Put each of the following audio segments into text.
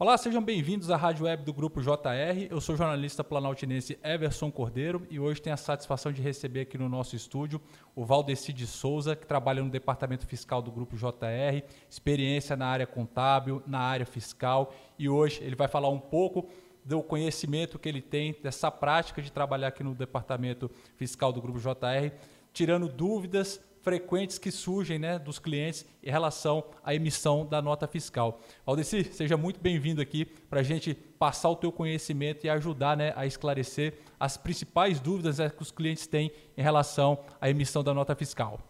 Olá, sejam bem-vindos à Rádio Web do Grupo JR. Eu sou o jornalista planaltinense Everson Cordeiro e hoje tenho a satisfação de receber aqui no nosso estúdio o Valdeci de Souza, que trabalha no Departamento Fiscal do Grupo JR, experiência na área contábil, na área fiscal e hoje ele vai falar um pouco do conhecimento que ele tem dessa prática de trabalhar aqui no Departamento Fiscal do Grupo JR, tirando dúvidas frequentes que surgem né, dos clientes em relação à emissão da nota fiscal. Aldeci, seja muito bem-vindo aqui para a gente passar o teu conhecimento e ajudar né, a esclarecer as principais dúvidas né, que os clientes têm em relação à emissão da nota fiscal.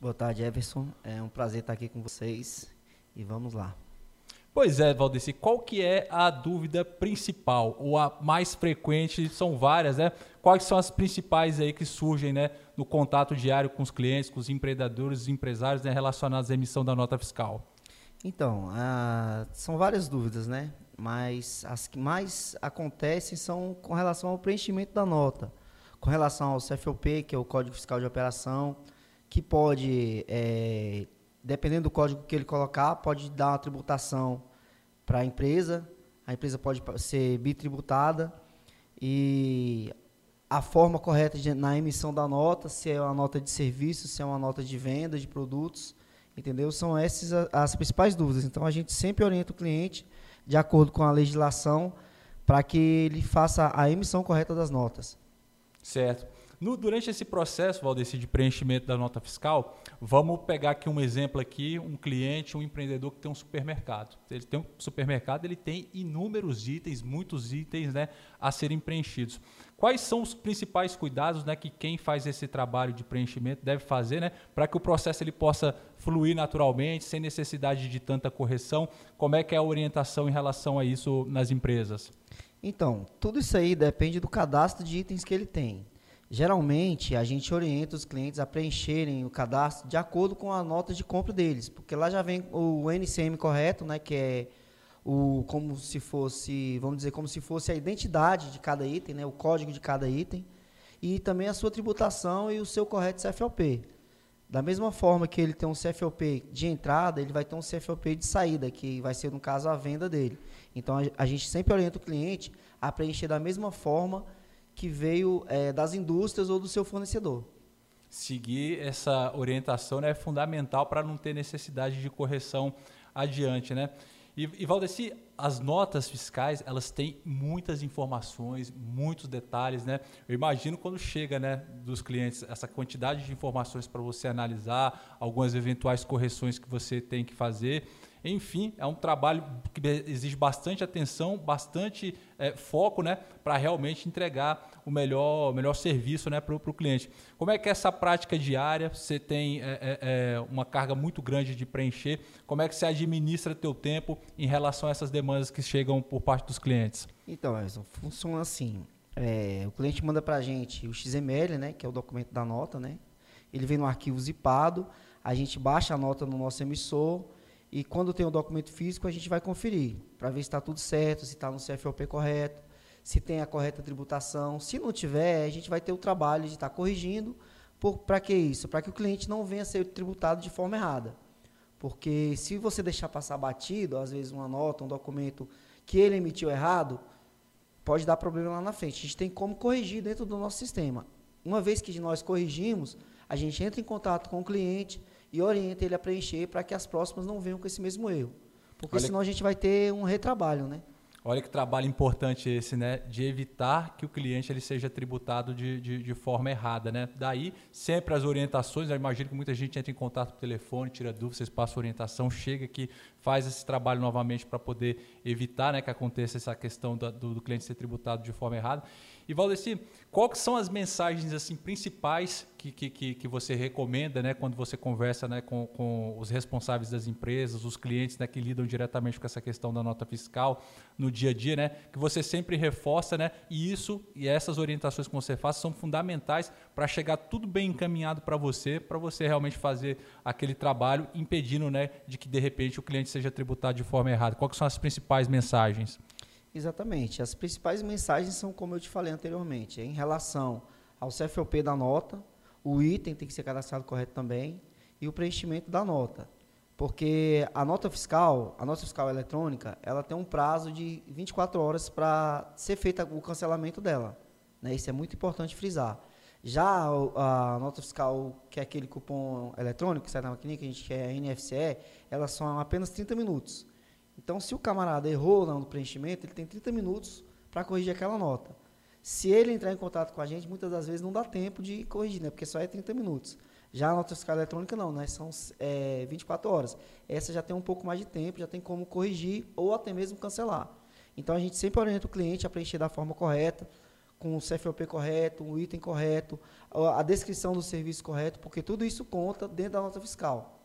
Boa tarde, Everson. É um prazer estar aqui com vocês e vamos lá. Pois é, Valdeci, qual que é a dúvida principal ou a mais frequente? São várias, né? Quais são as principais aí que surgem, né, no contato diário com os clientes, com os empreendedores, os empresários, né, relacionados à emissão da nota fiscal? Então, são várias dúvidas, né? Mas as que mais acontecem são com relação ao preenchimento da nota, com relação ao CFOP, que é o Código Fiscal de Operação, que pode, é, dependendo do código que ele colocar, pode dar uma tributação para a empresa, a empresa pode ser bitributada e a forma correta de, na emissão da nota, se é uma nota de serviço, se é uma nota de venda de produtos, entendeu? São essas as principais dúvidas. Então a gente sempre orienta o cliente de acordo com a legislação para que ele faça a emissão correta das notas. Certo. No, durante esse processo, Valdeci, de preenchimento da nota fiscal, vamos pegar aqui um exemplo aqui, um cliente, um empreendedor que tem um supermercado. Ele tem um supermercado, ele tem inúmeros itens, muitos itens né, a serem preenchidos. Quais são os principais cuidados né, que quem faz esse trabalho de preenchimento deve fazer né, para que o processo ele possa fluir naturalmente, sem necessidade de tanta correção? Como é que é a orientação em relação a isso nas empresas? Então, tudo isso aí depende do cadastro de itens que ele tem. Geralmente, a gente orienta os clientes a preencherem o cadastro de acordo com a nota de compra deles, porque lá já vem o NCM correto, né, que é o como se fosse, vamos dizer, como se fosse a identidade de cada item, né, o código de cada item, e também a sua tributação e o seu correto CFOP. Da mesma forma que ele tem um CFOP de entrada, ele vai ter um CFOP de saída, que vai ser, no caso, a venda dele. Então, a, a gente sempre orienta o cliente a preencher da mesma forma que veio é, das indústrias ou do seu fornecedor. Seguir essa orientação né, é fundamental para não ter necessidade de correção adiante, né? E, e Valdeci, as notas fiscais, elas têm muitas informações, muitos detalhes, né? Eu imagino quando chega, né, dos clientes, essa quantidade de informações para você analisar, algumas eventuais correções que você tem que fazer. Enfim, é um trabalho que exige bastante atenção, bastante é, foco né, para realmente entregar o melhor, melhor serviço né, para o cliente. Como é que é essa prática diária? Você tem é, é, é, uma carga muito grande de preencher. Como é que você administra teu tempo em relação a essas demandas que chegam por parte dos clientes? Então, Edson, funciona assim. É, o cliente manda para a gente o XML, né, que é o documento da nota, né? Ele vem no arquivo zipado, a gente baixa a nota no nosso emissor, e quando tem o documento físico, a gente vai conferir para ver se está tudo certo, se está no CFOP correto, se tem a correta tributação. Se não tiver, a gente vai ter o trabalho de estar tá corrigindo. Para que isso? Para que o cliente não venha ser tributado de forma errada. Porque se você deixar passar batido, às vezes uma nota, um documento que ele emitiu errado, pode dar problema lá na frente. A gente tem como corrigir dentro do nosso sistema. Uma vez que nós corrigimos, a gente entra em contato com o cliente, e orienta ele a preencher para que as próximas não venham com esse mesmo erro. Porque Olha senão a gente vai ter um retrabalho, né? Olha que trabalho importante esse, né? De evitar que o cliente ele seja tributado de, de, de forma errada, né? Daí, sempre as orientações, eu imagino que muita gente entra em contato por telefone, tira dúvidas, vocês passam orientação, chega aqui, faz esse trabalho novamente para poder evitar né, que aconteça essa questão do, do cliente ser tributado de forma errada. E Valdeci, quais são as mensagens assim principais que, que, que você recomenda né, quando você conversa né, com, com os responsáveis das empresas, os clientes né, que lidam diretamente com essa questão da nota fiscal no dia a dia, né, que você sempre reforça, né, e isso e essas orientações que você faz são fundamentais para chegar tudo bem encaminhado para você, para você realmente fazer aquele trabalho impedindo né, de que de repente o cliente seja tributado de forma errada. Quais são as principais mensagens? Exatamente. As principais mensagens são, como eu te falei anteriormente, em relação ao CFOP da nota, o item tem que ser cadastrado correto também, e o preenchimento da nota. Porque a nota fiscal, a nota fiscal eletrônica, ela tem um prazo de 24 horas para ser feito o cancelamento dela. Né? Isso é muito importante frisar. Já a nota fiscal, que é aquele cupom eletrônico que sai da maquininha, que a gente quer NFCE, elas são apenas 30 minutos. Então, se o camarada errou no preenchimento, ele tem 30 minutos para corrigir aquela nota. Se ele entrar em contato com a gente, muitas das vezes não dá tempo de corrigir, né? porque só é 30 minutos. Já a nota fiscal eletrônica não, né? São é, 24 horas. Essa já tem um pouco mais de tempo, já tem como corrigir ou até mesmo cancelar. Então a gente sempre orienta o cliente a preencher da forma correta, com o CFOP correto, o item correto, a descrição do serviço correto, porque tudo isso conta dentro da nota fiscal.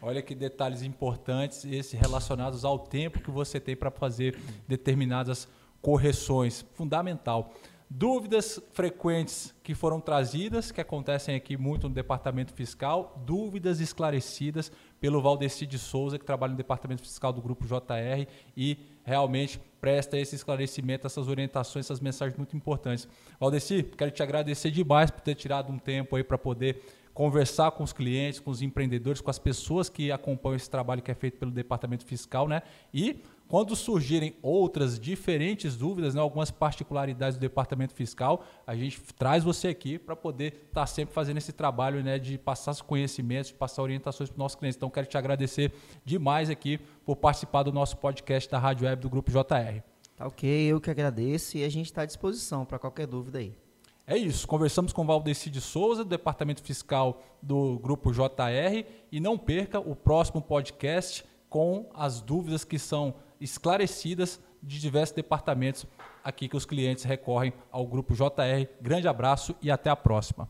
Olha que detalhes importantes, esses relacionados ao tempo que você tem para fazer determinadas correções. Fundamental. Dúvidas frequentes que foram trazidas, que acontecem aqui muito no departamento fiscal, dúvidas esclarecidas pelo Valdeci de Souza, que trabalha no departamento fiscal do grupo JR e realmente presta esse esclarecimento, essas orientações, essas mensagens muito importantes. Valdeci, quero te agradecer demais por ter tirado um tempo aí para poder conversar com os clientes, com os empreendedores, com as pessoas que acompanham esse trabalho que é feito pelo departamento fiscal, né? E quando surgirem outras diferentes dúvidas, né, algumas particularidades do departamento fiscal, a gente traz você aqui para poder estar tá sempre fazendo esse trabalho né, de passar os conhecimentos, de passar orientações para os nossos clientes. Então, quero te agradecer demais aqui por participar do nosso podcast da Rádio Web do Grupo JR. Tá ok, eu que agradeço e a gente está à disposição para qualquer dúvida aí. É isso, conversamos com Valdeci de Souza, do Departamento Fiscal do Grupo JR, e não perca o próximo podcast com as dúvidas que são esclarecidas de diversos departamentos aqui que os clientes recorrem ao Grupo JR. Grande abraço e até a próxima.